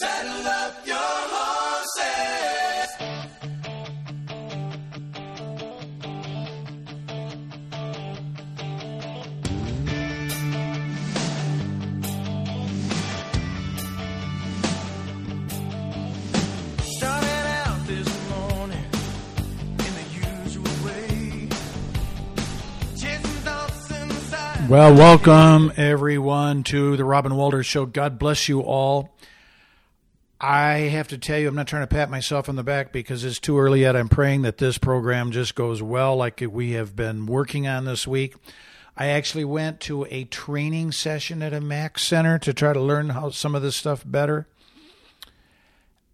Saddle up your horses. Started out this morning in the usual way. Chasing thoughts inside. Well, welcome everyone to the Robin Walters Show. God bless you all. I have to tell you, I'm not trying to pat myself on the back because it's too early yet. I'm praying that this program just goes well, like we have been working on this week. I actually went to a training session at a Mac Center to try to learn how some of this stuff better,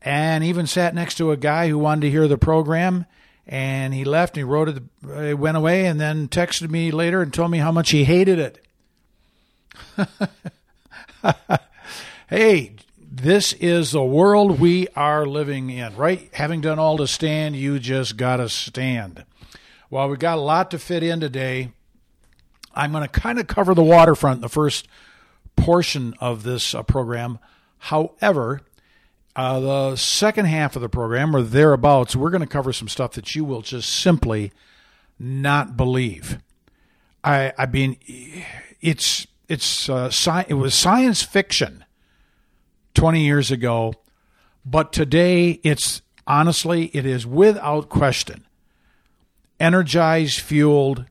and even sat next to a guy who wanted to hear the program. And he left and he wrote it, uh, went away, and then texted me later and told me how much he hated it. hey, this is the world we are living in, right? Having done all to stand, you just got to stand. Well, we've got a lot to fit in today. I'm going to kind of cover the waterfront in the first portion of this uh, program. However, uh, the second half of the program, or thereabouts, we're going to cover some stuff that you will just simply not believe. I, I mean, it's it's uh, sci- it was science fiction 20 years ago, but today it's honestly it is without question energized, fueled,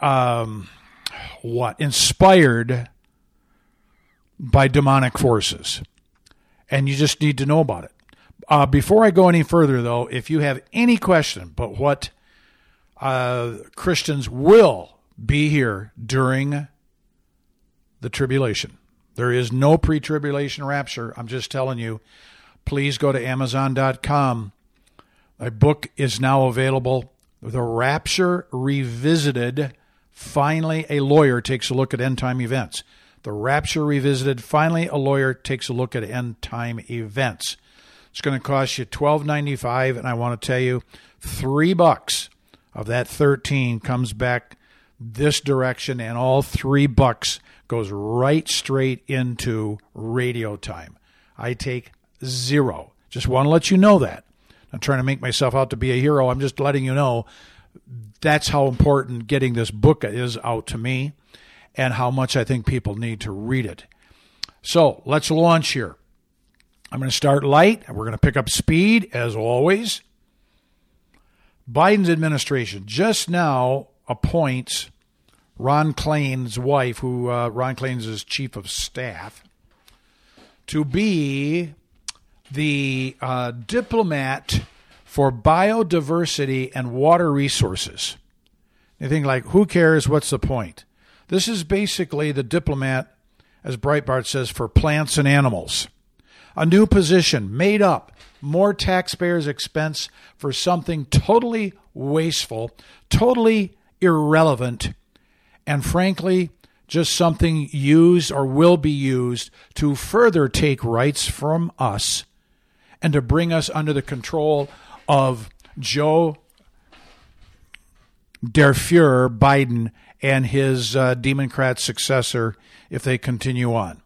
um, what inspired by demonic forces, and you just need to know about it. Uh, before I go any further, though, if you have any question but what uh, Christians will be here during the tribulation, there is no pre tribulation rapture. I'm just telling you. Please go to Amazon.com. My book is now available. The Rapture Revisited. Finally, a lawyer takes a look at end time events. The Rapture Revisited. Finally, a lawyer takes a look at end time events. It's going to cost you twelve ninety five, and I want to tell you, three bucks of that thirteen comes back this direction, and all three bucks goes right straight into radio time. I take zero. Just want to let you know that. I'm trying to make myself out to be a hero. I'm just letting you know that's how important getting this book is out to me and how much I think people need to read it. So let's launch here. I'm going to start light we're going to pick up speed as always. Biden's administration just now appoints Ron Klain's wife, who uh, Ron Klain's is chief of staff, to be the uh, diplomat for biodiversity and water resources. You think like, who cares? What's the point? This is basically the diplomat, as Breitbart says, for plants and animals. A new position made up more taxpayers' expense for something totally wasteful, totally irrelevant, and frankly, just something used or will be used to further take rights from us and to bring us under the control of Joe Der Fuhrer Biden and his uh, Democrat successor if they continue on.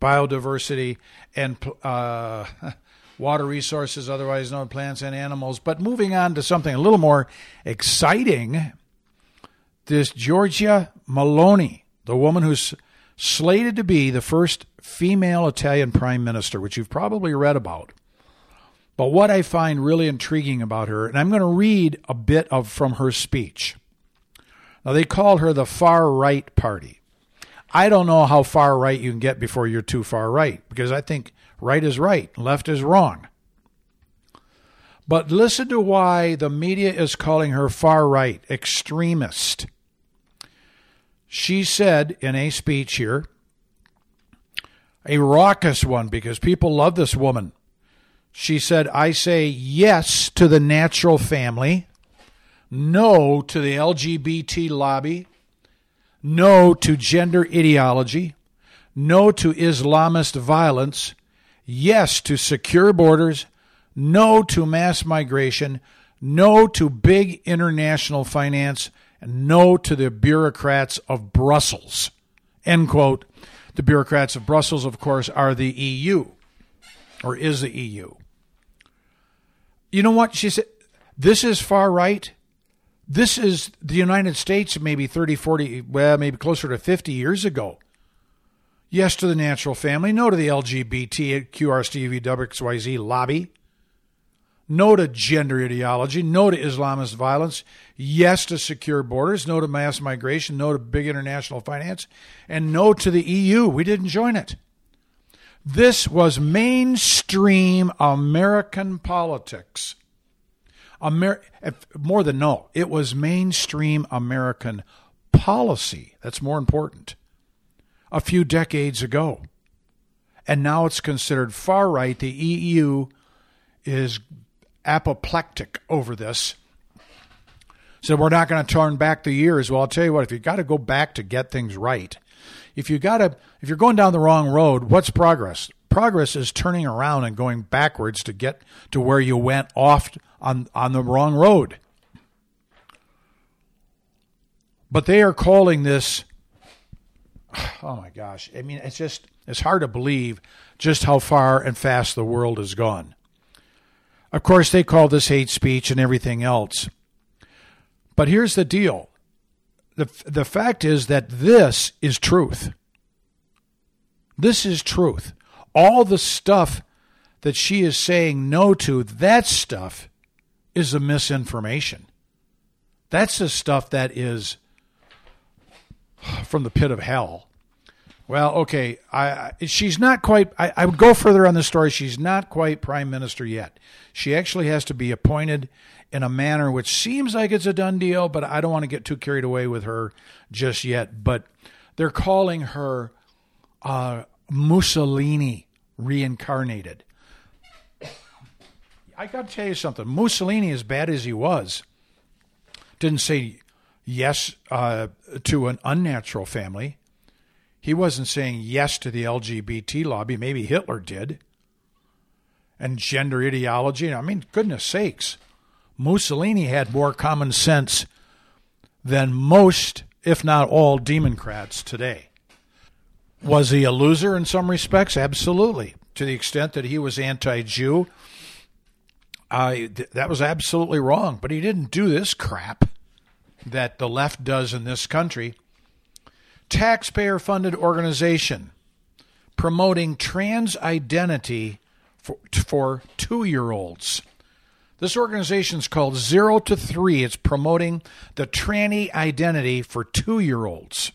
Biodiversity and uh, water resources, otherwise known plants and animals. But moving on to something a little more exciting, this Giorgia Meloni, the woman who's slated to be the first female Italian prime minister, which you've probably read about. But what I find really intriguing about her, and I'm going to read a bit of from her speech. Now they call her the far right party. I don't know how far right you can get before you're too far right, because I think right is right, left is wrong. But listen to why the media is calling her far right, extremist. She said in a speech here, a raucous one, because people love this woman. She said, I say yes to the natural family, no to the LGBT lobby, no to gender ideology, no to Islamist violence, yes to secure borders, no to mass migration, no to big international finance, no to the bureaucrats of Brussels. End quote. The bureaucrats of Brussels, of course, are the EU. or is the EU. You know what? She said, this is far right. This is the United States maybe 30, 40, well, maybe closer to 50 years ago. Yes to the natural family. No to the LGBT, QRSTV, WXYZ lobby. No to gender ideology. No to Islamist violence. Yes to secure borders. No to mass migration. No to big international finance. And no to the EU. We didn't join it. This was mainstream American politics. Amer- more than no, it was mainstream American policy. That's more important a few decades ago. And now it's considered far right. The EU is apoplectic over this. So we're not going to turn back the years. Well, I'll tell you what, if you got to go back to get things right, if you got to if you're going down the wrong road, what's progress? Progress is turning around and going backwards to get to where you went off on on the wrong road. But they are calling this oh my gosh. I mean, it's just, it's hard to believe just how far and fast the world has gone. Of course, they call this hate speech and everything else. But here's the deal the, the fact is that this is truth. This is truth. All the stuff that she is saying no to, that stuff is a misinformation. That's the stuff that is from the pit of hell. Well, okay, I, she's not quite. I, I would go further on this story. She's not quite prime minister yet. She actually has to be appointed in a manner which seems like it's a done deal, but I don't want to get too carried away with her just yet. But they're calling her uh, Mussolini reincarnated. I got to tell you something. Mussolini, as bad as he was, didn't say yes uh, to an unnatural family. He wasn't saying yes to the LGBT lobby. Maybe Hitler did. And gender ideology. I mean, goodness sakes. Mussolini had more common sense than most, if not all, Democrats today. Was he a loser in some respects? Absolutely. To the extent that he was anti Jew, uh, th- that was absolutely wrong. But he didn't do this crap that the left does in this country. Taxpayer funded organization promoting trans identity for, two year olds. This organization is called Zero to Three. It's promoting the tranny identity for two year olds.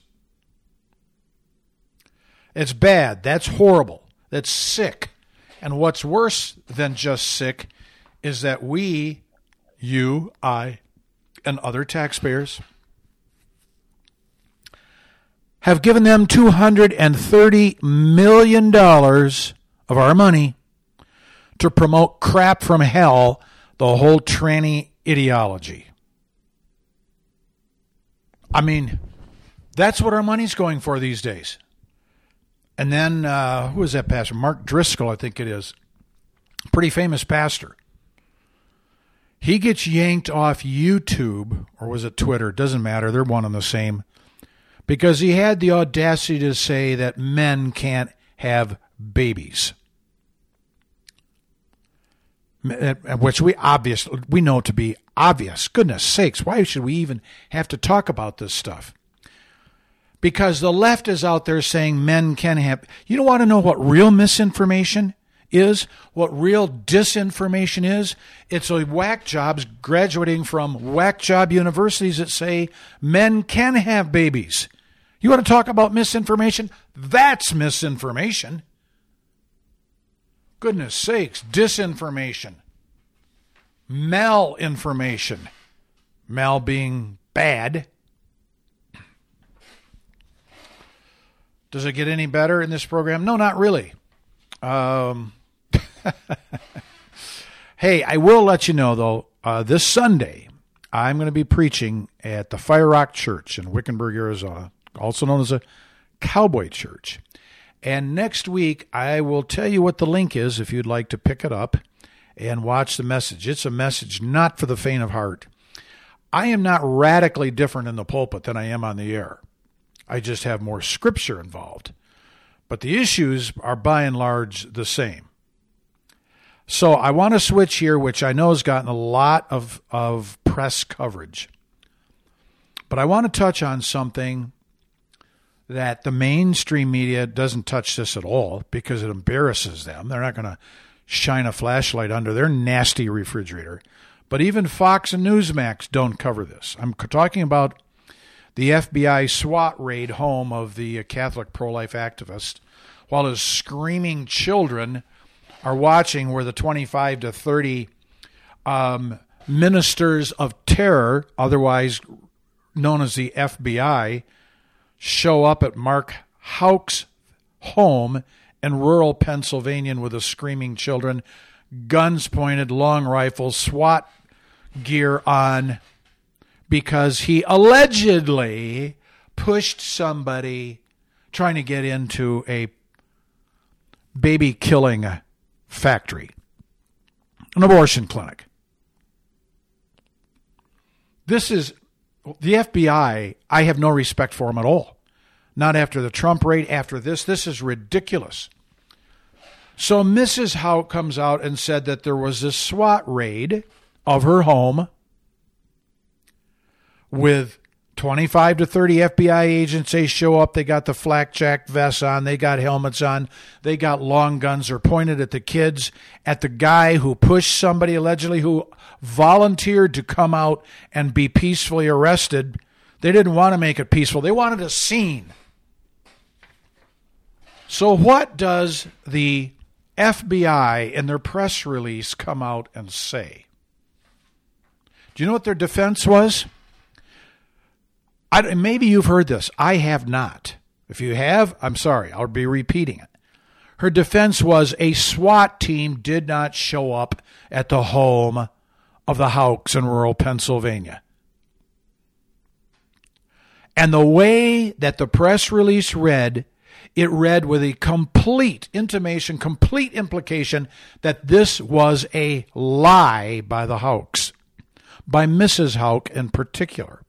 It's bad. That's horrible. That's sick. And what's worse than just sick is that we, you, I, and other taxpayers have given them $230 million of our money to promote crap from hell, the whole tranny ideology. I mean, that's what our money's going for these days. And then, uh, who is that pastor? Mark Driscoll, I think it is. Pretty famous pastor. He gets yanked off YouTube, or was it Twitter? Doesn't matter. They're one and the same. Because he had the audacity to say that men can't have babies. Which we obviously we know to be obvious. Goodness sakes, why should we even have to talk about this stuff? Because the left is out there saying men can have. You don't want to know what real misinformation is, what real disinformation is. It's a whack jobs graduating from whack job universities that say men can have babies. You want to talk about misinformation? That's misinformation. Goodness sakes, disinformation, malinformation, mal being bad. Does it get any better in this program? No, not really. Um, hey, I will let you know though. Uh, this Sunday, I'm going to be preaching at the Fire Rock Church in Wickenburg, Arizona, also known as a cowboy church. And next week, I will tell you what the link is if you'd like to pick it up and watch the message. It's a message not for the faint of heart. I am not radically different in the pulpit than I am on the air. I just have more scripture involved. But the issues are by and large the same. So I want to switch here, which I know has gotten a lot of, of press coverage. But I want to touch on something that the mainstream media doesn't touch this at all because it embarrasses them. They're not going to shine a flashlight under their nasty refrigerator. But even Fox and Newsmax don't cover this. I'm talking about the FBI SWAT raid home of the Catholic pro life activist while his screaming children are watching where the 25 to 30 um, ministers of terror, otherwise known as the FBI, show up at Mark Houck's home in rural Pennsylvania with the screaming children, guns pointed, long rifles, SWAT gear on, because he allegedly pushed somebody trying to get into a baby killing factory, an abortion clinic. This is the FBI. I have no respect for them at all. Not after the Trump raid, after this. This is ridiculous. So Mrs. Houck comes out and said that there was this SWAT raid of her home with 25 to 30 FBI agents. They show up. They got the flak jack vests on. They got helmets on. They got long guns. They're pointed at the kids, at the guy who pushed somebody allegedly who volunteered to come out and be peacefully arrested. They didn't want to make it peaceful. They wanted a scene. So, what does the FBI in their press release come out and say? Do you know what their defense was? I, maybe you've heard this. I have not. If you have, I'm sorry. I'll be repeating it. Her defense was a SWAT team did not show up at the home of the Houcks in rural Pennsylvania. And the way that the press release read, it read with a complete intimation, complete implication that this was a lie by the Houcks, by Mrs. Houck in particular.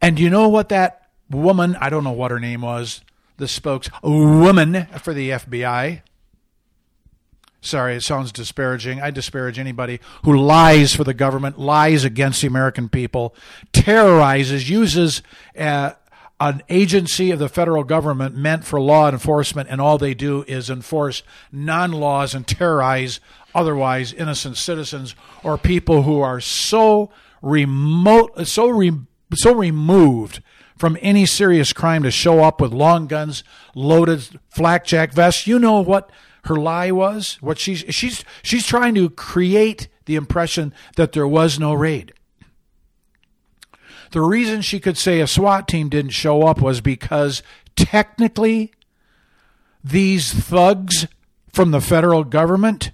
And you know what that woman, I don't know what her name was, the spokeswoman for the FBI. Sorry, it sounds disparaging. I disparage anybody who lies for the government, lies against the American people, terrorizes, uses uh, an agency of the federal government meant for law enforcement, and all they do is enforce non laws and terrorize otherwise innocent citizens or people who are so remote, so re- so removed from any serious crime to show up with long guns, loaded flakjack vests. You know what her lie was? What she's she's she's trying to create the impression that there was no raid. The reason she could say a SWAT team didn't show up was because technically these thugs from the federal government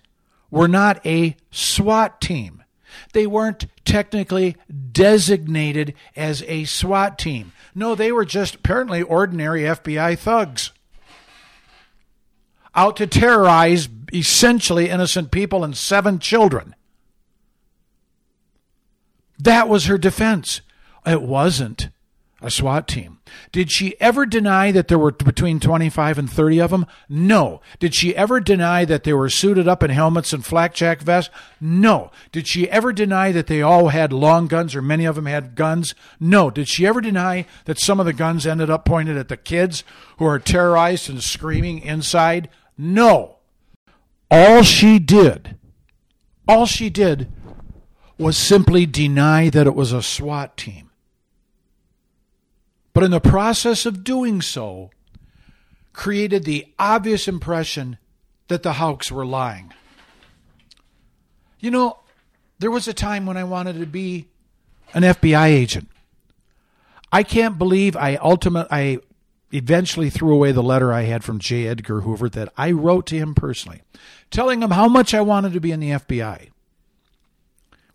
were not a SWAT team. They weren't technically designated as a SWAT team. No, they were just apparently ordinary FBI thugs out to terrorize essentially innocent people and seven children. That was her defense. It wasn't a SWAT team. Did she ever deny that there were between 25 and 30 of them? No. Did she ever deny that they were suited up in helmets and flakjack vests? No. Did she ever deny that they all had long guns or many of them had guns? No. Did she ever deny that some of the guns ended up pointed at the kids who are terrorized and screaming inside? No. All she did, all she did was simply deny that it was a SWAT team. But in the process of doing so, created the obvious impression that the Houcks were lying. You know, there was a time when I wanted to be an FBI agent. I can't believe I ultimate I eventually threw away the letter I had from J. Edgar Hoover that I wrote to him personally, telling him how much I wanted to be in the FBI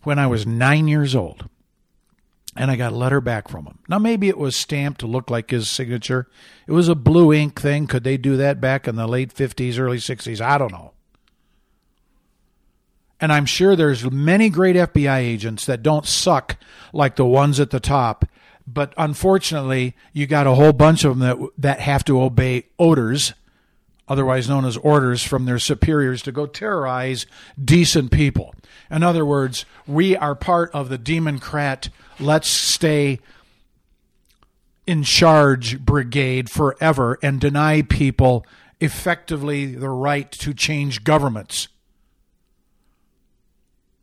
when I was nine years old and I got a letter back from him. Now, maybe it was stamped to look like his signature. It was a blue ink thing. Could they do that back in the late 50s, early 60s? I don't know. And I'm sure there's many great FBI agents that don't suck like the ones at the top. But unfortunately, you got a whole bunch of them that, that have to obey orders otherwise known as orders from their superiors to go terrorize decent people. In other words, we are part of the Democrat let's stay in charge brigade forever and deny people effectively the right to change governments.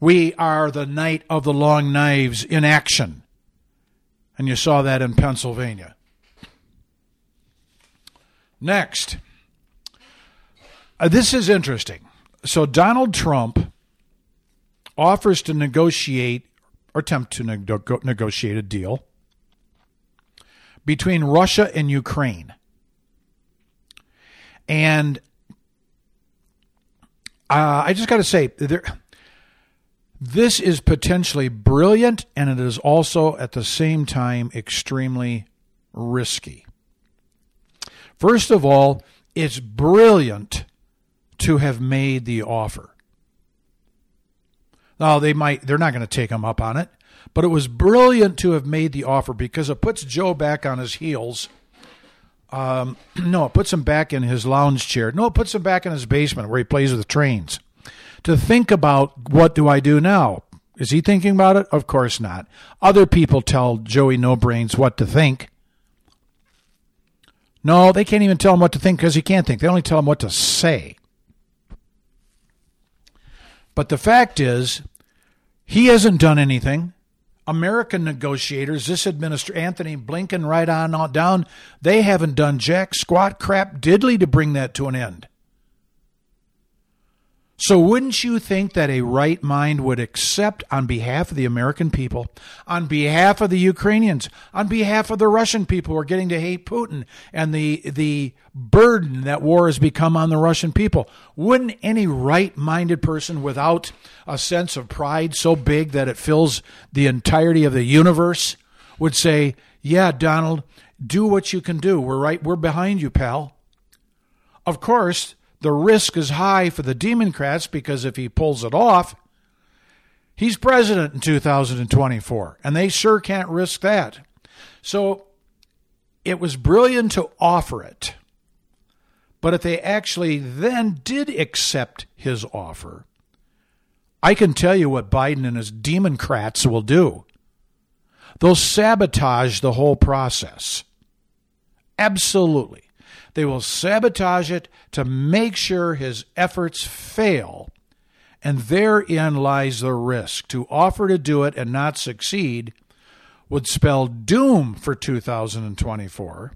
We are the night of the long knives in action. And you saw that in Pennsylvania. Next. Uh, this is interesting. So Donald Trump offers to negotiate or attempt to nego- negotiate a deal between Russia and Ukraine. And uh, I just got to say, there, this is potentially brilliant, and it is also at the same time extremely risky. First of all, it's brilliant to have made the offer. Now they might they're not going to take him up on it, but it was brilliant to have made the offer because it puts Joe back on his heels. Um, no, it puts him back in his lounge chair. No, it puts him back in his basement where he plays with trains. To think about what do I do now? Is he thinking about it? Of course not. Other people tell Joey No Brains what to think. No, they can't even tell him what to think because he can't think. They only tell him what to say. But the fact is, he hasn't done anything. American negotiators, this administration, Antony Blinken, right on uh, down, they haven't done jack squat crap diddly to bring that to an end. So, wouldn't you think that a right mind would accept, on behalf of the American people, on behalf of the Ukrainians, on behalf of the Russian people who are getting to hate Putin and the, the burden that war has become on the Russian people? Wouldn't any right minded person without a sense of pride so big that it fills the entirety of the universe would say, Yeah, Donald, do what you can do. We're right, we're behind you, pal. Of course, the risk is high for the Democrats because if he pulls it off, he's president in 2024, and they sure can't risk that. So it was brilliant to offer it. But if they actually then did accept his offer, I can tell you what Biden and his Democrats will do. They'll sabotage the whole process. Absolutely. They will sabotage it to make sure his efforts fail. And therein lies the risk. To offer to do it and not succeed would spell doom for 2024,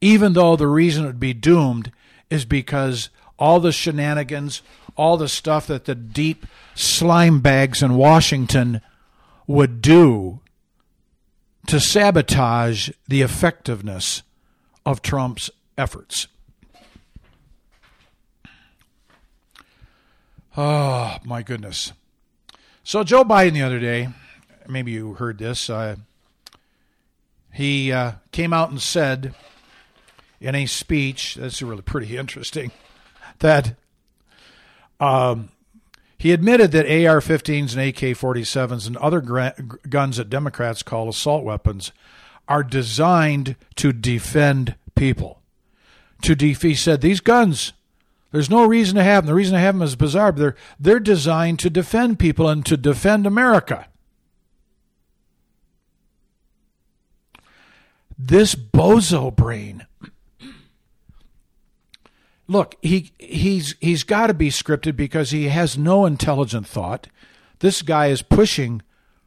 even though the reason it would be doomed is because all the shenanigans, all the stuff that the deep slime bags in Washington would do to sabotage the effectiveness of Trump's efforts. Oh, my goodness. So, Joe Biden the other day, maybe you heard this, uh, he uh, came out and said in a speech, that's really pretty interesting, that um, he admitted that AR 15s and AK 47s and other gra- guns that Democrats call assault weapons are designed to defend people to def- he said these guns there's no reason to have them. The reason to have them is bizarre, but they're they're designed to defend people and to defend America. This bozo brain. Look, he he's he's got to be scripted because he has no intelligent thought. This guy is pushing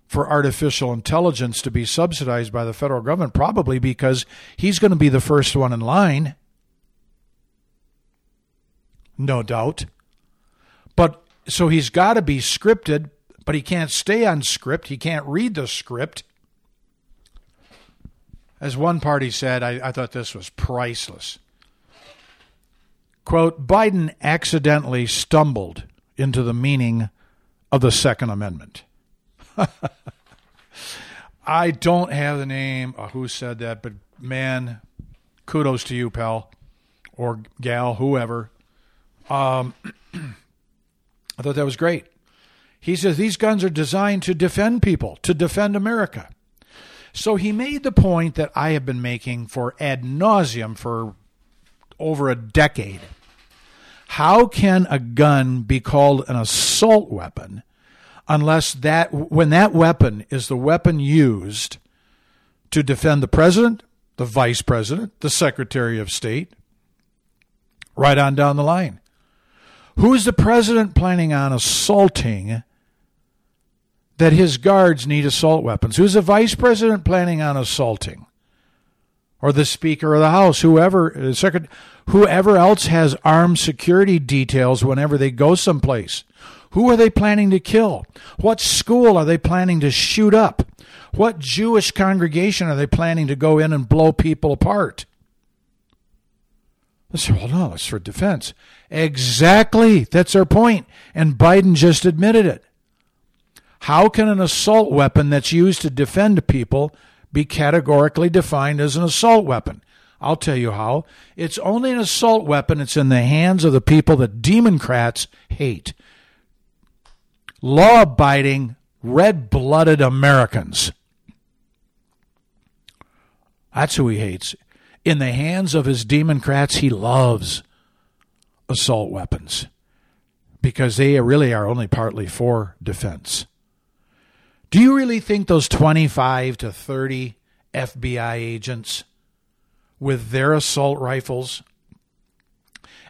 for artificial intelligence to be subsidized by the federal government, probably because he's going to be the first one in line no doubt. But so he's got to be scripted, but he can't stay on script. He can't read the script. As one party said, I, I thought this was priceless. Quote Biden accidentally stumbled into the meaning of the Second Amendment. I don't have the name of who said that, but man, kudos to you, pal, or gal, whoever. Um, I thought that was great. He says these guns are designed to defend people, to defend America. So he made the point that I have been making for ad nauseum for over a decade. How can a gun be called an assault weapon unless that when that weapon is the weapon used to defend the president, the vice president, the secretary of state, right on down the line? Who is the president planning on assaulting that his guards need assault weapons? Who's the vice president planning on assaulting? Or the Speaker of the House, whoever, uh, whoever else has armed security details whenever they go someplace. Who are they planning to kill? What school are they planning to shoot up? What Jewish congregation are they planning to go in and blow people apart? I said, well, no, it's for defense. Exactly. That's our point. And Biden just admitted it. How can an assault weapon that's used to defend people be categorically defined as an assault weapon? I'll tell you how. It's only an assault weapon. It's in the hands of the people that Democrats hate. Law abiding, red blooded Americans. That's who he hates. In the hands of his Democrats, he loves assault weapons because they really are only partly for defense. Do you really think those 25 to 30 FBI agents with their assault rifles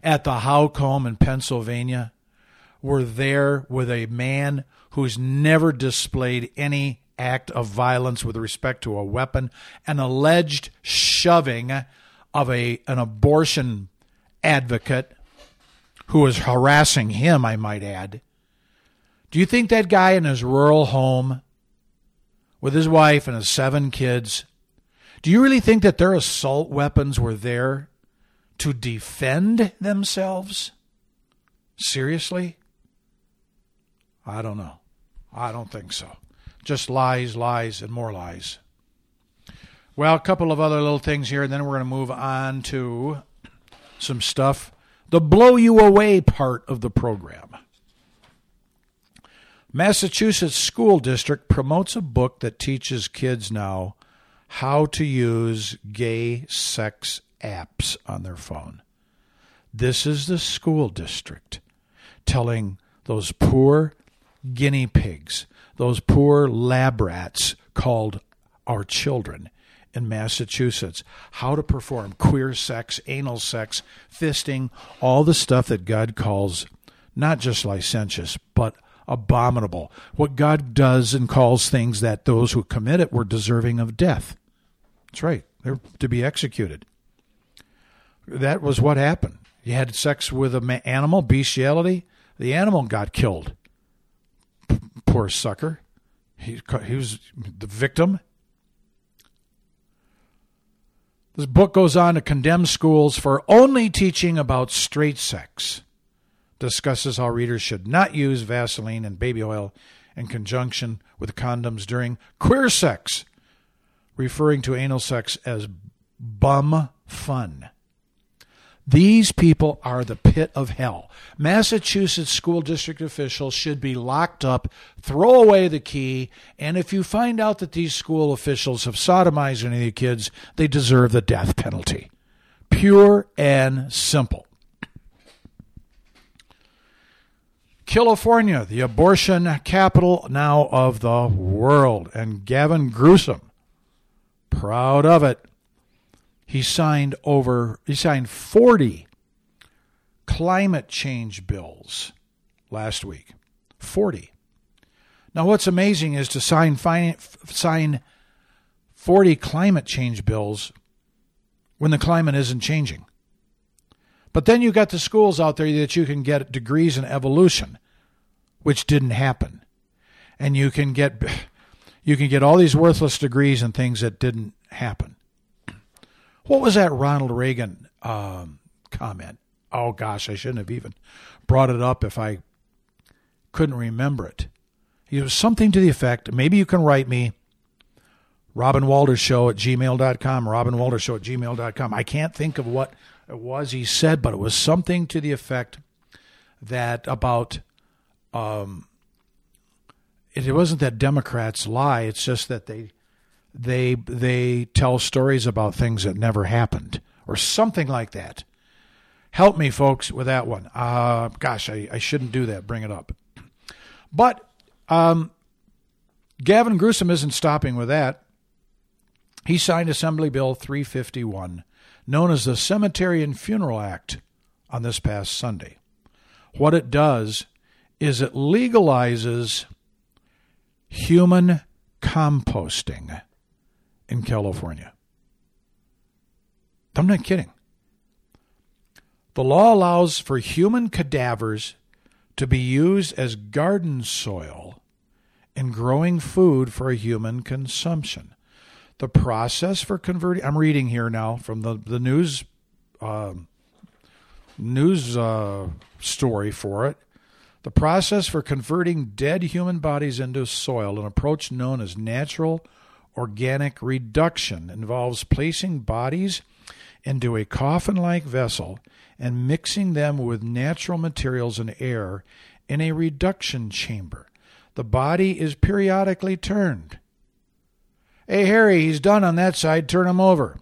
at the Houck home in Pennsylvania were there with a man who's never displayed any act of violence with respect to a weapon, an alleged shoving of a an abortion advocate who was harassing him, I might add. Do you think that guy in his rural home with his wife and his seven kids, do you really think that their assault weapons were there to defend themselves? Seriously? I don't know. I don't think so. Just lies, lies, and more lies. Well, a couple of other little things here, and then we're going to move on to some stuff. The blow you away part of the program. Massachusetts School District promotes a book that teaches kids now how to use gay sex apps on their phone. This is the school district telling those poor guinea pigs, those poor lab rats called our children in Massachusetts, how to perform queer sex, anal sex, fisting, all the stuff that God calls not just licentious, but abominable. What God does and calls things that those who commit it were deserving of death. That's right. They're to be executed. That was what happened. You had sex with an animal, bestiality. The animal got killed. Poor sucker. He, he was the victim. This book goes on to condemn schools for only teaching about straight sex discusses how readers should not use Vaseline and baby oil in conjunction with condoms during queer sex, referring to anal sex as bum fun. These people are the pit of hell. Massachusetts school district officials should be locked up, throw away the key, and if you find out that these school officials have sodomized any of the kids, they deserve the death penalty. Pure and simple. California, the abortion capital now of the world. And Gavin Newsom, proud of it. He signed over, he signed 40 climate change bills last week. 40. Now, what's amazing is to sign, sign 40 climate change bills when the climate isn't changing. But then you got the schools out there that you can get degrees in evolution, which didn't happen. And you can get you can get all these worthless degrees in things that didn't happen. What was that Ronald Reagan um, comment? Oh gosh, I shouldn't have even brought it up if I couldn't remember it. It was something to the effect, maybe you can write me, Robin Walters Show at gmail.com, Robin Walters Show at gmail.com. I can't think of what it was he said, but it was something to the effect that about um, it, it wasn't that Democrats lie. It's just that they they they tell stories about things that never happened or something like that. Help me, folks, with that one. Uh, gosh, I, I shouldn't do that. Bring it up. But um, Gavin Newsom isn't stopping with that. He signed Assembly Bill 351, known as the Cemetery and Funeral Act, on this past Sunday. What it does is it legalizes human composting in California. I'm not kidding. The law allows for human cadavers to be used as garden soil in growing food for human consumption. The process for converting, I'm reading here now from the, the news uh, news uh, story for it. The process for converting dead human bodies into soil, an approach known as natural organic reduction, involves placing bodies into a coffin like vessel and mixing them with natural materials and air in a reduction chamber. The body is periodically turned. Hey, Harry, he's done on that side. Turn him over.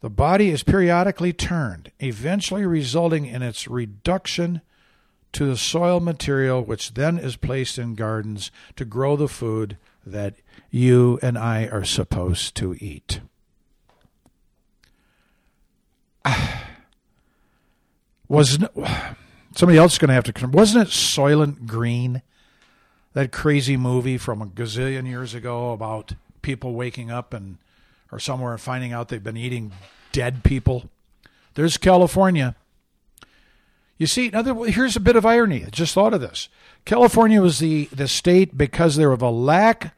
The body is periodically turned, eventually resulting in its reduction to the soil material, which then is placed in gardens to grow the food that you and I are supposed to eat. Wasn't somebody else going to have to? Wasn't it Soylent Green? That crazy movie from a gazillion years ago about people waking up and or somewhere and finding out they've been eating dead people. There's California. You see, another here's a bit of irony. I just thought of this. California was the, the state because there was a lack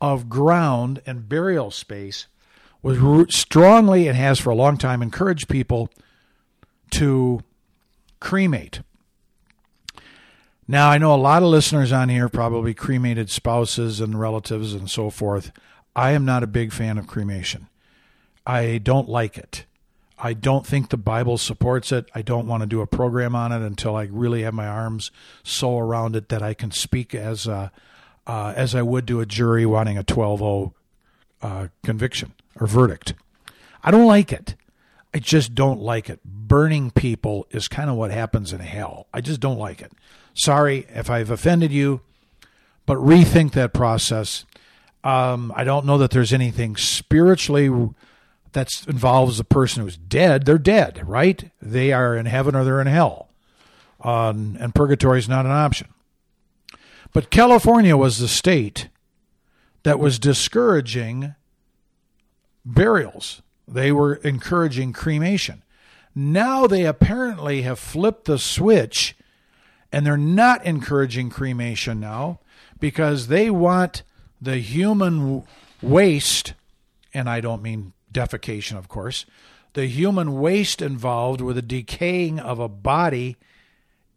of ground and burial space was strongly and has for a long time encouraged people to cremate. Now, I know a lot of listeners on here probably cremated spouses and relatives and so forth. I am not a big fan of cremation. I don't like it. I don't think the Bible supports it. I don't want to do a program on it until I really have my arms so around it that I can speak as a, uh, as I would to a jury wanting a 12-0 uh, conviction or verdict. I don't like it. I just don't like it. Burning people is kind of what happens in hell. I just don't like it. Sorry if I've offended you, but rethink that process. Um, I don't know that there's anything spiritually that involves a person who's dead. They're dead, right? They are in heaven or they're in hell. Um, and purgatory is not an option. But California was the state that was discouraging burials they were encouraging cremation. Now they apparently have flipped the switch and they're not encouraging cremation now because they want the human waste, and I don't mean defecation, of course, the human waste involved with the decaying of a body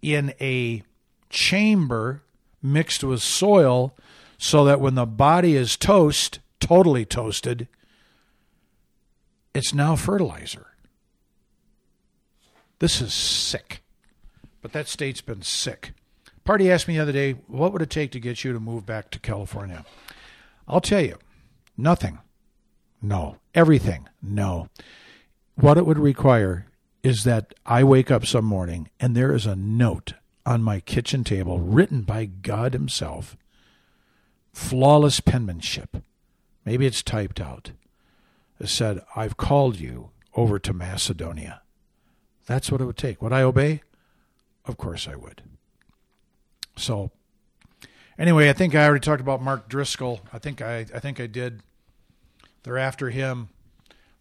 in a chamber mixed with soil so that when the body is toast, totally toasted, it's now fertilizer. This is sick. But that state's been sick. Party asked me the other day, what would it take to get you to move back to California? I'll tell you, nothing. No. Everything. No. What it would require is that I wake up some morning and there is a note on my kitchen table written by God Himself. Flawless penmanship. Maybe it's typed out said, I've called you over to Macedonia. That's what it would take. Would I obey? Of course I would. So, anyway, I think I already talked about Mark Driscoll. I think I, I think I did. They're after him.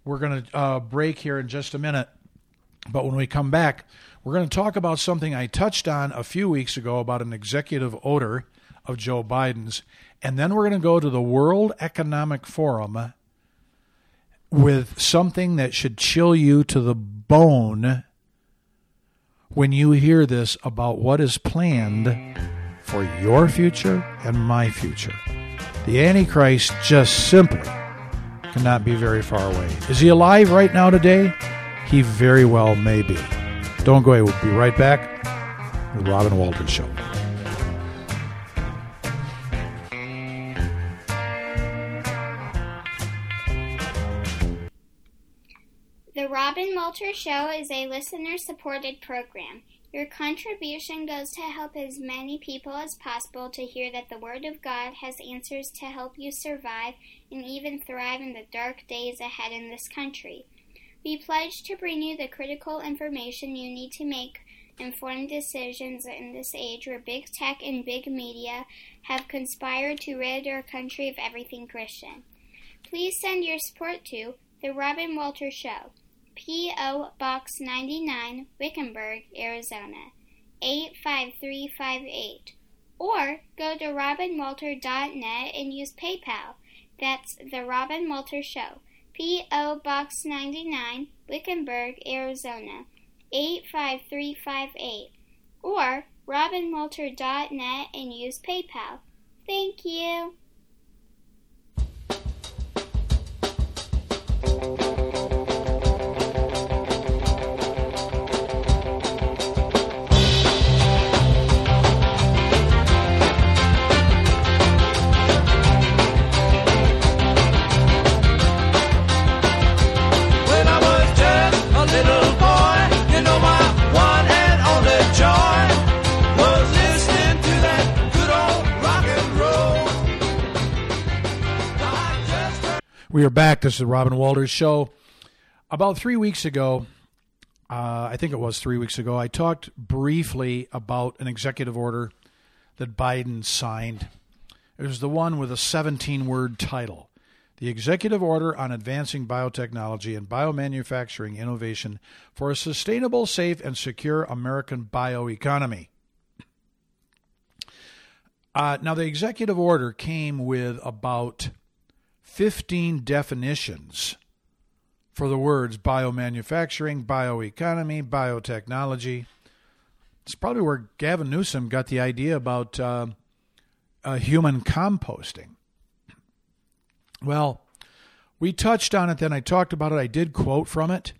We're going to uh, break here in just a minute. But when we come back, we're going to talk about something I touched on a few weeks ago about an executive order of Joe Biden's. And then we're going to go to the World Economic Forum with something that should chill you to the bone when you hear this about what is planned for your future and my future. The Antichrist just simply cannot be very far away. Is he alive right now today? He very well may be. Don't go away. We'll be right back. The Robin Walters Show. Walters Show is a listener supported program. Your contribution goes to help as many people as possible to hear that the Word of God has answers to help you survive and even thrive in the dark days ahead in this country. We pledge to bring you the critical information you need to make informed decisions in this age where big tech and big media have conspired to rid our country of everything Christian. Please send your support to The Robin Walter Show, P.O. Box 99, Wickenburg, Arizona 85358. Or go to robinwalter.net and use PayPal. That's The Robin Walters Show, P.O. Box 99, Wickenburg, Arizona 85358 or robinwalter.net and use PayPal. Thank you. We are back. This is the Robin Walters Show. About three weeks ago, uh, I think it was three weeks ago, I talked briefly about an executive order that Biden signed. It was the one with a 17 word title The Executive Order on Advancing Biotechnology and Biomanufacturing Innovation for a Sustainable, Safe, and Secure American Bioeconomy. Uh, now, the executive order came with about 15 definitions for the words biomanufacturing, bioeconomy, biotechnology. It's probably where Gavin Newsom got the idea about uh, uh, human composting. Well, we touched on it, then I talked about it. I did quote from it.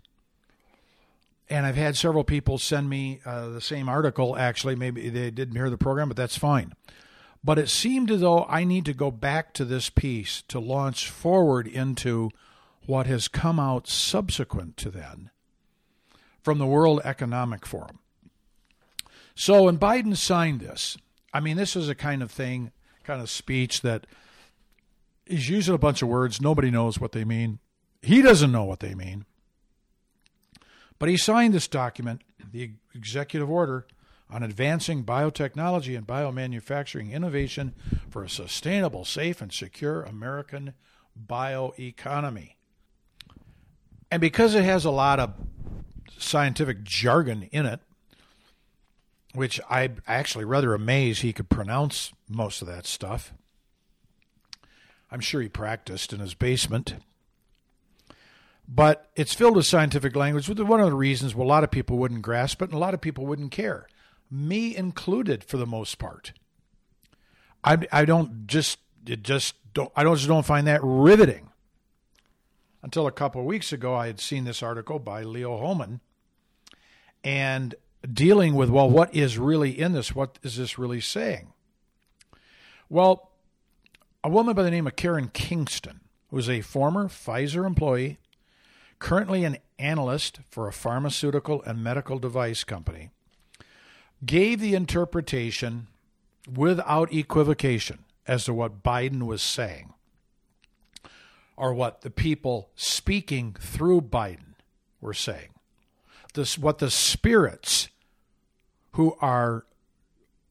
And I've had several people send me uh, the same article, actually. Maybe they didn't hear the program, but that's fine. But it seemed as though I need to go back to this piece to launch forward into what has come out subsequent to then from the World Economic Forum. So when Biden signed this, I mean, this is a kind of thing, kind of speech that he's using a bunch of words. Nobody knows what they mean. He doesn't know what they mean. But he signed this document, the executive order on advancing biotechnology and biomanufacturing innovation for a sustainable, safe, and secure American bioeconomy. And because it has a lot of scientific jargon in it, which I'm actually rather amazed he could pronounce most of that stuff. I'm sure he practiced in his basement. But it's filled with scientific language, one of the reasons a lot of people wouldn't grasp it and a lot of people wouldn't care. Me included for the most part. I, I don't just it just don't I don't just don't find that riveting. Until a couple of weeks ago I had seen this article by Leo Hohmann and dealing with well what is really in this what is this really saying well a woman by the name of karen kingston who is a former pfizer employee currently an analyst for a pharmaceutical and medical device company gave the interpretation without equivocation as to what biden was saying or what the people speaking through biden were saying this what the spirits who are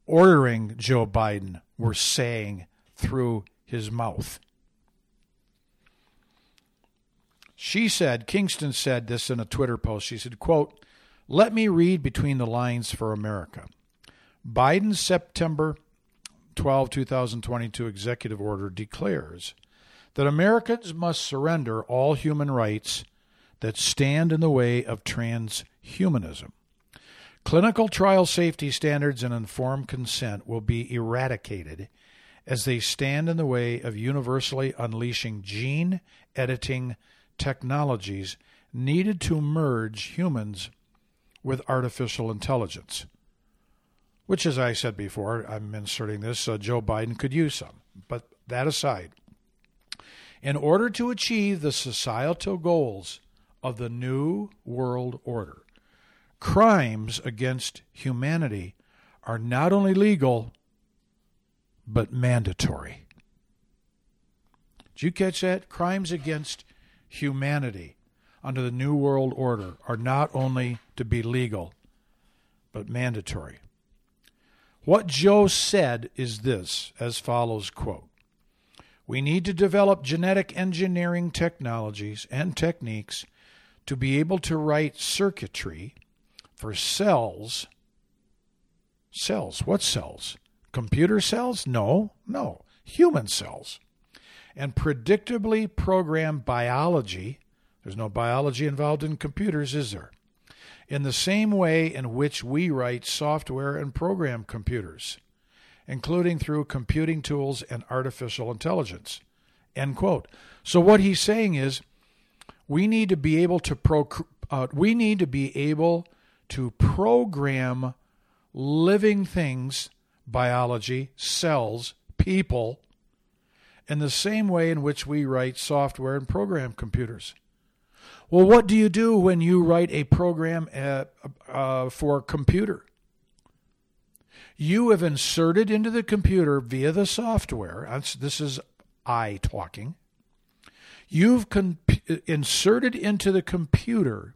ordering Joe Biden were saying through his mouth. She said, Kingston said this in a Twitter post. She said, quote, let me read between the lines for America. Biden's September 12, 2022 executive order declares that Americans must surrender all human rights that stand in the way of transhumanism. Clinical trial safety standards and informed consent will be eradicated as they stand in the way of universally unleashing gene editing technologies needed to merge humans with artificial intelligence. Which, as I said before, I'm inserting this, uh, Joe Biden could use some. But that aside, in order to achieve the societal goals of the New World Order. Crimes against humanity are not only legal, but mandatory. Did you catch that? Crimes against humanity under the New World Order are not only to be legal, but mandatory. What Joe said is this as follows quote We need to develop genetic engineering technologies and techniques to be able to write circuitry for cells. Cells. What cells? Computer cells? No, no. Human cells. And predictably program biology. There's no biology involved in computers, is there? In the same way in which we write software and program computers, including through computing tools and artificial intelligence. End quote. So what he's saying is we need to be able to pro, uh, we need to be able to program living things, biology, cells, people, in the same way in which we write software and program computers. Well, what do you do when you write a program at, uh, for a computer? You have inserted into the computer via the software, this is I talking, you've inserted into the computer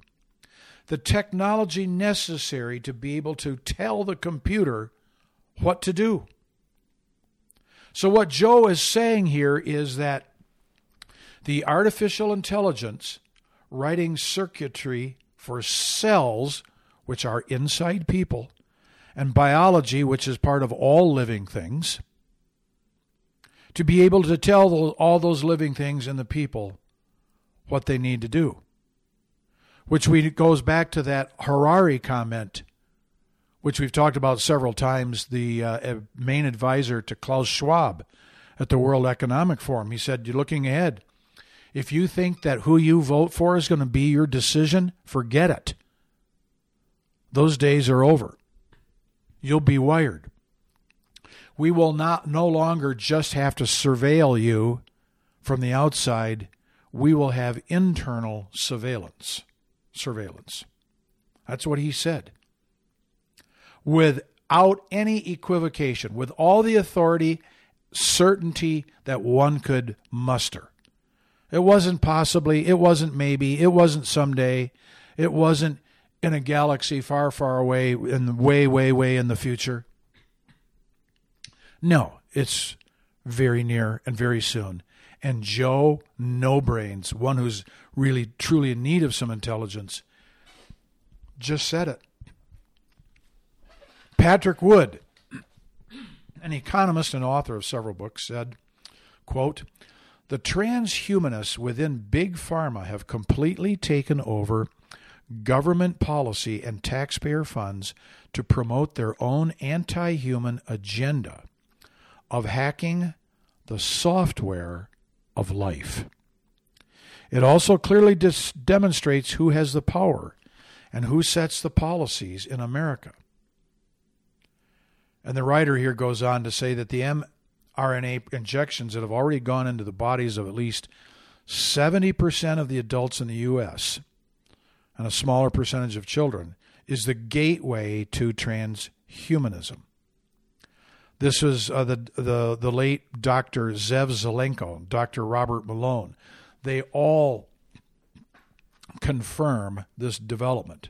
the technology necessary to be able to tell the computer what to do. So, what Joe is saying here is that the artificial intelligence writing circuitry for cells, which are inside people, and biology, which is part of all living things, to be able to tell all those living things and the people what they need to do. Which we, goes back to that Harari comment, which we've talked about several times, the uh, main advisor to Klaus Schwab at the World Economic Forum. He said, You're looking ahead. If you think that who you vote for is going to be your decision, forget it. Those days are over. You'll be wired. We will not no longer just have to surveil you from the outside. We will have internal surveillance. Surveillance. That's what he said. Without any equivocation, with all the authority, certainty that one could muster. It wasn't possibly, it wasn't maybe, it wasn't someday, it wasn't in a galaxy far, far away, in way, way, way in the future. No, it's very near and very soon. And Joe No Brains, one who's really truly in need of some intelligence, just said it. Patrick Wood, an economist and author of several books, said, quote, the transhumanists within Big Pharma have completely taken over government policy and taxpayer funds to promote their own anti human agenda of hacking the software of life. It also clearly dis- demonstrates who has the power and who sets the policies in America. And the writer here goes on to say that the mRNA injections that have already gone into the bodies of at least 70% of the adults in the U.S. and a smaller percentage of children is the gateway to transhumanism. This was uh, the, the, the late Dr. Zev Zelenko, Dr. Robert Malone. They all confirm this development.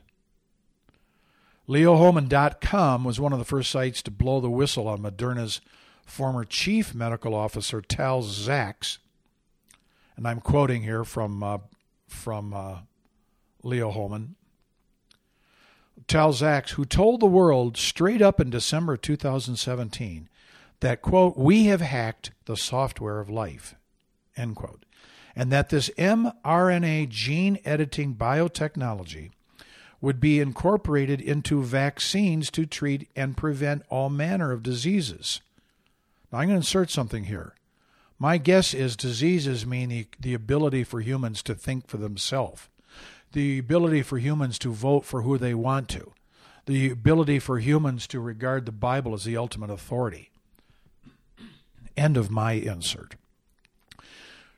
LeoHohmann.com was one of the first sites to blow the whistle on Moderna's former chief medical officer, Tal Zaks. And I'm quoting here from, uh, from uh, Leo Hohmann. Tal Zaks, who told the world straight up in December 2017 that, quote, we have hacked the software of life, end quote, and that this mRNA gene editing biotechnology would be incorporated into vaccines to treat and prevent all manner of diseases. Now, I'm going to insert something here. My guess is diseases mean the, the ability for humans to think for themselves the ability for humans to vote for who they want to, the ability for humans to regard the Bible as the ultimate authority. End of my insert.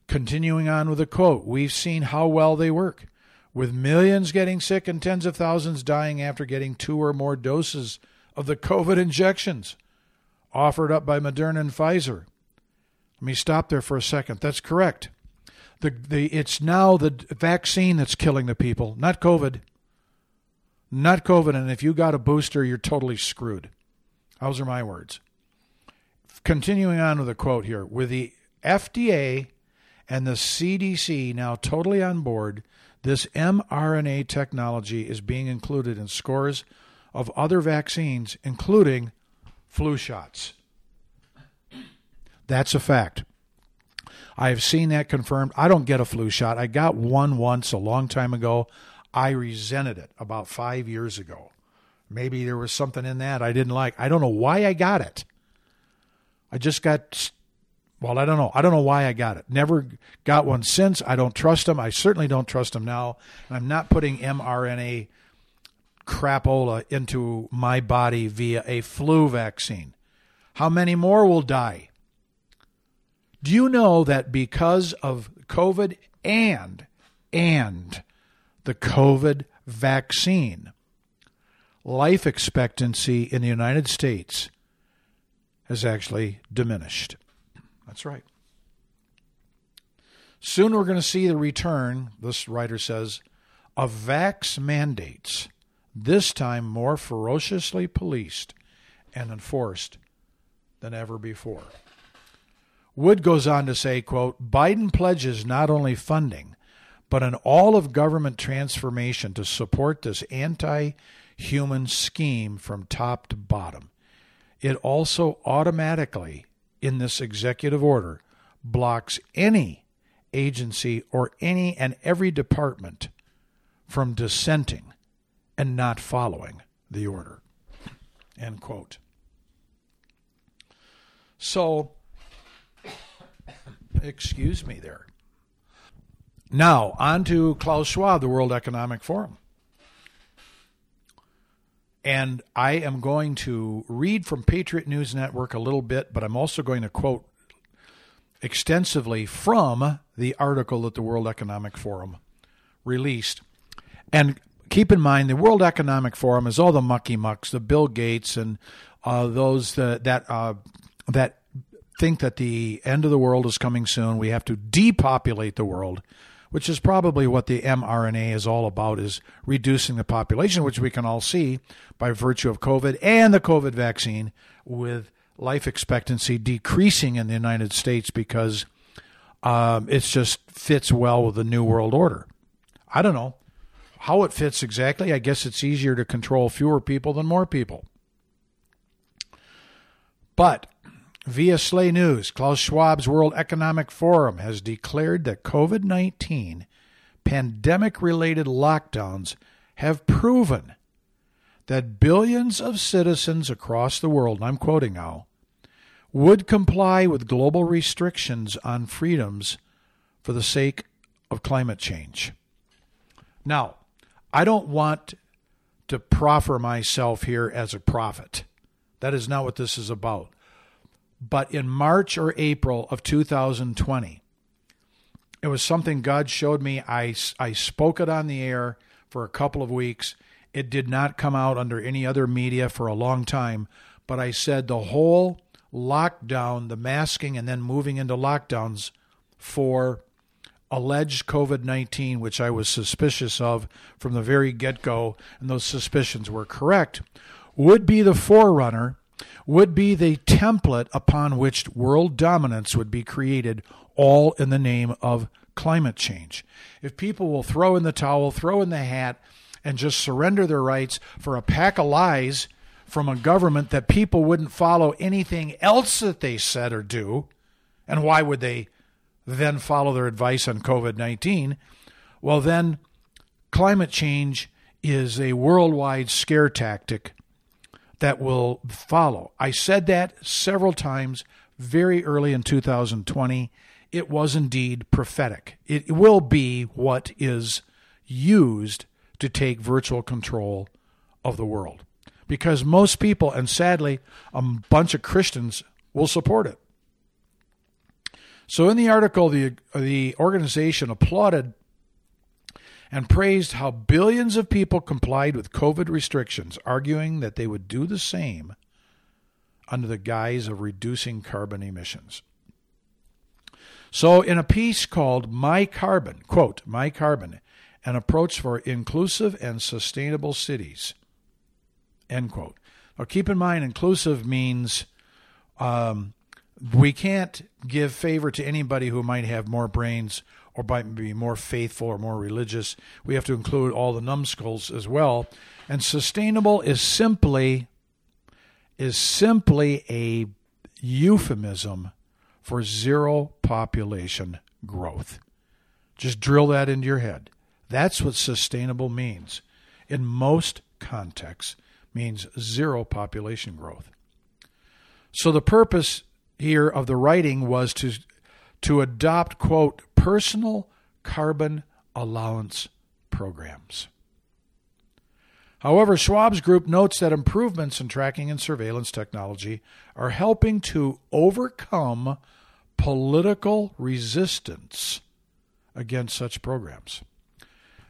Continuing on with the quote, we've seen how well they work. with millions getting sick and tens of thousands dying after getting two or more doses of the COVID injections offered up by Moderna and Pfizer. Let me stop there for a second. That's correct. The, the, it's now the vaccine that's killing the people, not COVID. Not COVID. And if you got a booster, you're totally screwed. Those are my words. Continuing on with the quote here with the FDA and the CDC now totally on board, this mRNA technology is being included in scores of other vaccines, including flu shots. That's a fact. I have seen that confirmed. I don't get a flu shot. I got one once a long time ago. I resented it about five years ago. Maybe there was something in that I didn't like. I don't know why I got it. I just got, well, I don't know. I don't know why I got it. Never got one since. I don't trust them. I certainly don't trust them now. I'm not putting mRNA crapola into my body via a flu vaccine. How many more will die? Do you know that because of COVID and and the COVID vaccine, life expectancy in the United States has actually diminished. That's right. Soon we're going to see the return, this writer says, of vax mandates, this time more ferociously policed and enforced than ever before. Wood goes on to say, quote, Biden pledges not only funding, but an all of government transformation to support this anti human scheme from top to bottom. It also automatically, in this executive order, blocks any agency or any and every department from dissenting and not following the order. End quote. So, excuse me there. Now, on to Klaus Schwab, the World Economic Forum. And I am going to read from Patriot News Network a little bit, but I'm also going to quote extensively from the article that the World Economic Forum released. And keep in mind, the World Economic Forum is all the mucky mucks, the Bill Gates and uh, those that that, uh, that think that the end of the world is coming soon. We have to depopulate the world which is probably what the mRNA is all about, is reducing the population, which we can all see by virtue of COVID and the COVID vaccine, with life expectancy decreasing in the United States because um, it just fits well with the New World Order. I don't know how it fits exactly. I guess it's easier to control fewer people than more people. But Via Slay News, Klaus Schwab's World Economic Forum has declared that COVID 19 pandemic related lockdowns have proven that billions of citizens across the world, and I'm quoting now, would comply with global restrictions on freedoms for the sake of climate change. Now, I don't want to proffer myself here as a prophet. That is not what this is about. But in March or April of 2020, it was something God showed me. I, I spoke it on the air for a couple of weeks. It did not come out under any other media for a long time. But I said the whole lockdown, the masking, and then moving into lockdowns for alleged COVID 19, which I was suspicious of from the very get go, and those suspicions were correct, would be the forerunner would be the template upon which world dominance would be created, all in the name of climate change. If people will throw in the towel, throw in the hat, and just surrender their rights for a pack of lies from a government that people wouldn't follow anything else that they said or do, and why would they then follow their advice on COVID 19? Well, then climate change is a worldwide scare tactic that will follow. I said that several times very early in 2020. It was indeed prophetic. It will be what is used to take virtual control of the world. Because most people, and sadly, a bunch of Christians, will support it. So, in the article, the, the organization applauded and praised how billions of people complied with COVID restrictions, arguing that they would do the same under the guise of reducing carbon emissions. So, in a piece called My Carbon, quote, My Carbon, an approach for inclusive and sustainable cities, end quote. Now, keep in mind, inclusive means um, we can't give favor to anybody who might have more brains or might be more faithful or more religious. We have to include all the numbskulls as well. And sustainable is simply is simply a euphemism for zero population growth. Just drill that into your head. That's what sustainable means. In most contexts means zero population growth. So the purpose here of the writing was to to adopt quote personal carbon allowance programs. However, Schwab's group notes that improvements in tracking and surveillance technology are helping to overcome political resistance against such programs.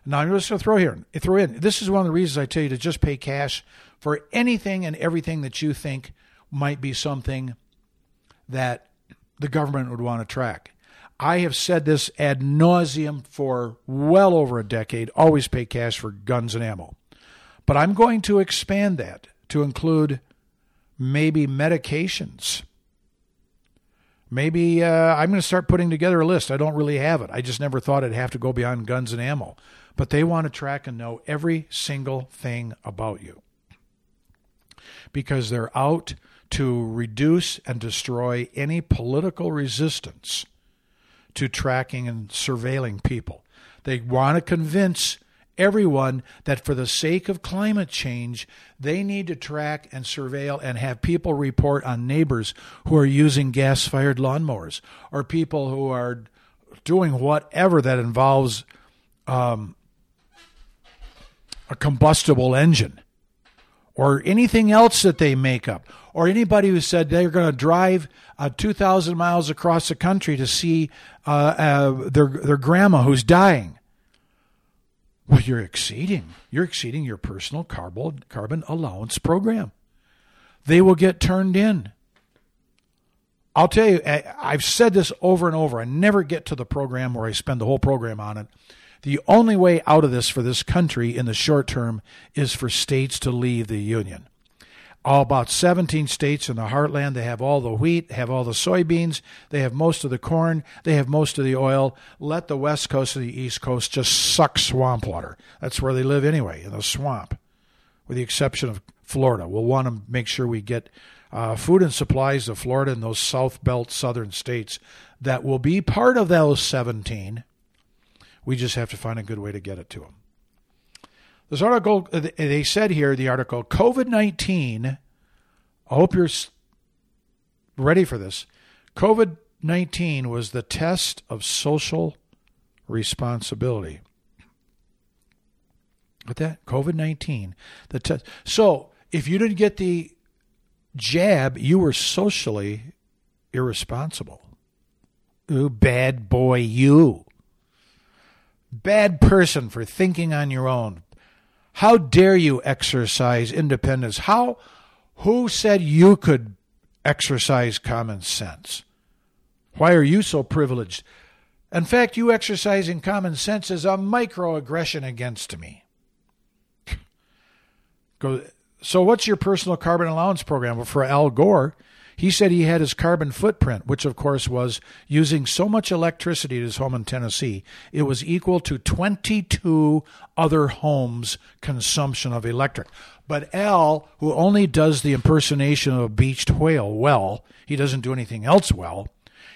Now, I'm just going to throw here, throw in. This is one of the reasons I tell you to just pay cash for anything and everything that you think might be something that the government would want to track. I have said this ad nauseum for well over a decade. Always pay cash for guns and ammo. But I'm going to expand that to include maybe medications. Maybe uh, I'm going to start putting together a list. I don't really have it. I just never thought it'd have to go beyond guns and ammo. But they want to track and know every single thing about you because they're out to reduce and destroy any political resistance to tracking and surveilling people. They want to convince everyone that for the sake of climate change, they need to track and surveil and have people report on neighbors who are using gas fired lawnmowers or people who are doing whatever that involves um, a combustible engine or anything else that they make up or anybody who said they're going to drive uh, 2,000 miles across the country to see uh, uh, their, their grandma who's dying well, you're exceeding. You're exceeding your personal carbon carbon allowance program. They will get turned in. I'll tell you, I've said this over and over. I never get to the program where I spend the whole program on it. The only way out of this for this country in the short term is for states to leave the union all about 17 states in the heartland. They have all the wheat, have all the soybeans, they have most of the corn, they have most of the oil. Let the west coast and the east coast just suck swamp water. That's where they live anyway, in the swamp, with the exception of Florida. We'll want to make sure we get uh, food and supplies to Florida and those South Belt southern states that will be part of those 17. We just have to find a good way to get it to them. This article, uh, they said here, the article, COVID 19, I hope you're ready for this. COVID 19 was the test of social responsibility. With that, COVID 19, the test. So if you didn't get the jab, you were socially irresponsible. Ooh, bad boy, you. Bad person for thinking on your own, how dare you exercise independence? How who said you could exercise common sense? Why are you so privileged? In fact, you exercising common sense is a microaggression against me. Go, so, what's your personal carbon allowance program? Well, for Al Gore, he said he had his carbon footprint, which of course was using so much electricity at his home in Tennessee, it was equal to 22 other homes' consumption of electric. But Al, who only does the impersonation of a beached whale well, he doesn't do anything else well.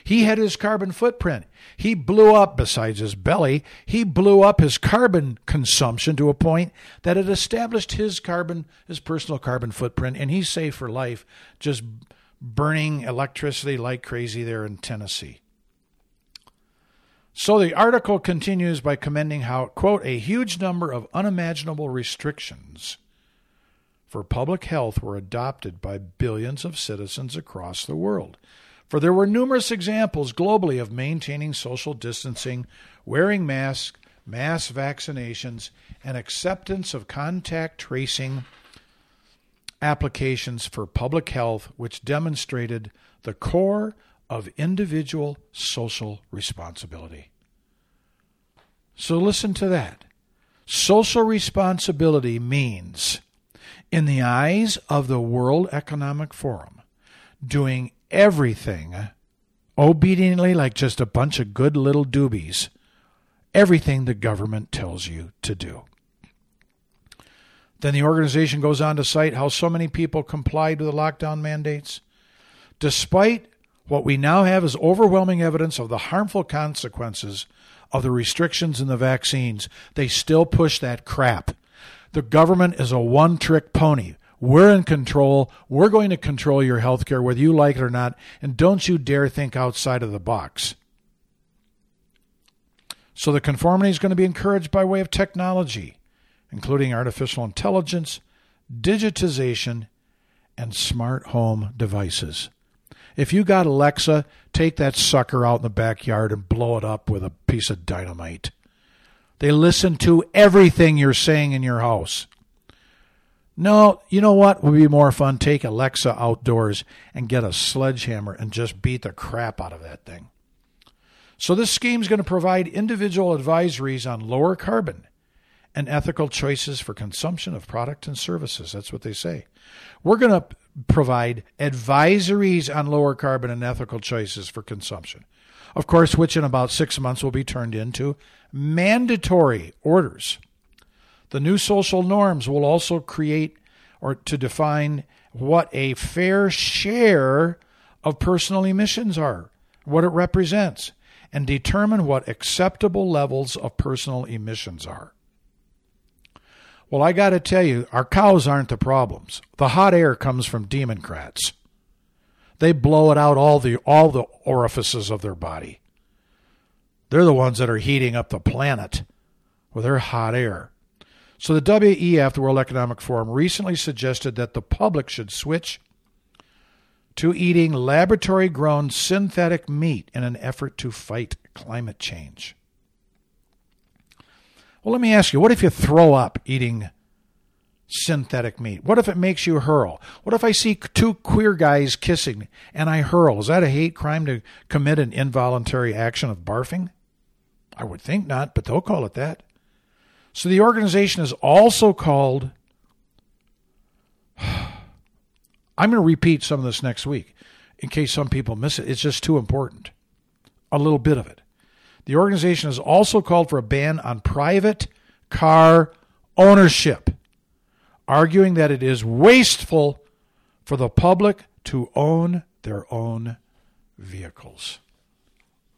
He had his carbon footprint. He blew up, besides his belly, he blew up his carbon consumption to a point that it established his carbon, his personal carbon footprint, and he's safe for life, just burning electricity like crazy there in Tennessee. So the article continues by commending how, quote, a huge number of unimaginable restrictions for public health were adopted by billions of citizens across the world. For there were numerous examples globally of maintaining social distancing, wearing masks, mass vaccinations, and acceptance of contact tracing applications for public health, which demonstrated the core of individual social responsibility. So listen to that. Social responsibility means, in the eyes of the World Economic Forum, doing everything obediently like just a bunch of good little doobies, everything the government tells you to do. Then the organization goes on to cite how so many people complied with the lockdown mandates. Despite what we now have is overwhelming evidence of the harmful consequences of the restrictions in the vaccines, they still push that crap. The government is a one trick pony. We're in control. We're going to control your health care whether you like it or not. And don't you dare think outside of the box. So the conformity is going to be encouraged by way of technology, including artificial intelligence, digitization, and smart home devices. If you got Alexa, take that sucker out in the backyard and blow it up with a piece of dynamite. They listen to everything you're saying in your house. No, you know what would be more fun? Take Alexa outdoors and get a sledgehammer and just beat the crap out of that thing. So, this scheme is going to provide individual advisories on lower carbon and ethical choices for consumption of product and services. That's what they say. We're going to provide advisories on lower carbon and ethical choices for consumption. Of course, which in about six months will be turned into mandatory orders the new social norms will also create or to define what a fair share of personal emissions are, what it represents, and determine what acceptable levels of personal emissions are. Well, I got to tell you, our cows aren't the problems. The hot air comes from Democrats. They blow it out all the all the orifices of their body. They're the ones that are heating up the planet with their hot air. So the WEF, the World Economic Forum, recently suggested that the public should switch to eating laboratory grown synthetic meat in an effort to fight climate change. Well, let me ask you what if you throw up eating synthetic meat? What if it makes you hurl? What if I see two queer guys kissing and I hurl? Is that a hate crime to commit an involuntary action of barfing? I would think not, but they'll call it that. So the organization is also called. I'm going to repeat some of this next week in case some people miss it. It's just too important. A little bit of it. The organization has also called for a ban on private car ownership, arguing that it is wasteful for the public to own their own vehicles.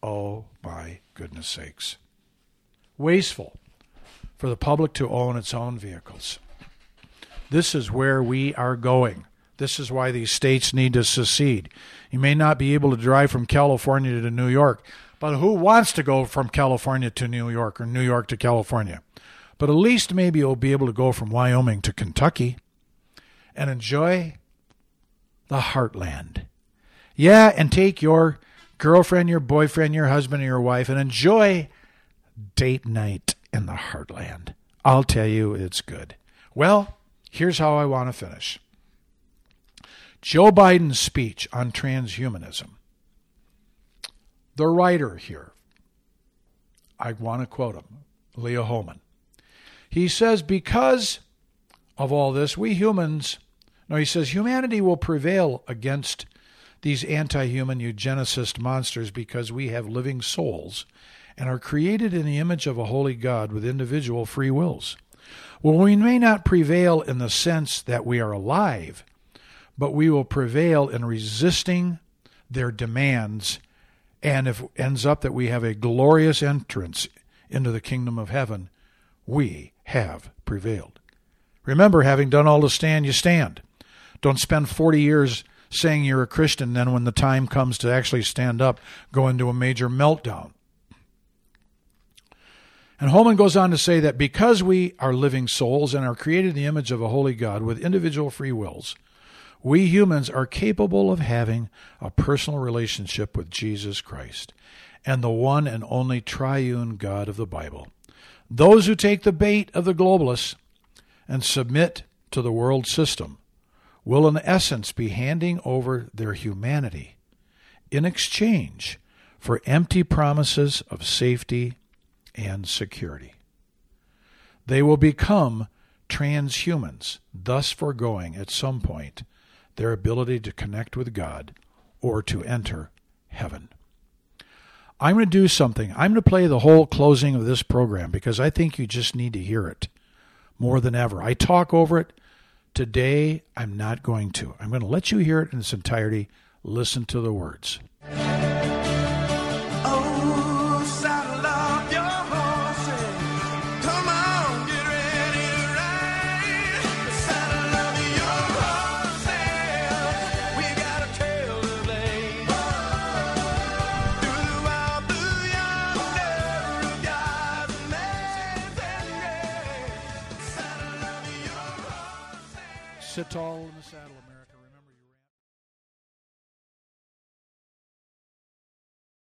Oh my goodness sakes. Wasteful for the public to own its own vehicles. This is where we are going. This is why these states need to secede. You may not be able to drive from California to New York, but who wants to go from California to New York or New York to California? But at least maybe you'll be able to go from Wyoming to Kentucky and enjoy the heartland. Yeah, and take your girlfriend, your boyfriend, your husband, or your wife and enjoy date night in the heartland. I'll tell you, it's good. Well, here's how I want to finish Joe Biden's speech on transhumanism. The writer here, I want to quote him, Leah Hohmann. He says, Because of all this, we humans, no, he says, humanity will prevail against these anti human eugenicist monsters because we have living souls and are created in the image of a holy God with individual free wills. Well, we may not prevail in the sense that we are alive, but we will prevail in resisting their demands. And if it ends up that we have a glorious entrance into the kingdom of heaven, we have prevailed. Remember, having done all to stand, you stand. Don't spend 40 years saying you're a Christian, then when the time comes to actually stand up, go into a major meltdown. And Hohmann goes on to say that because we are living souls and are created in the image of a holy God with individual free wills, we humans are capable of having a personal relationship with Jesus Christ and the one and only triune God of the Bible. Those who take the bait of the globalists and submit to the world system will, in essence, be handing over their humanity in exchange for empty promises of safety and security. They will become transhumans, thus foregoing at some point their ability to connect with God or to enter heaven. I'm going to do something. I'm going to play the whole closing of this program because I think you just need to hear it more than ever. I talk over it. Today, I'm not going to. I'm going to let you hear it in its entirety. Listen to the words. Grace.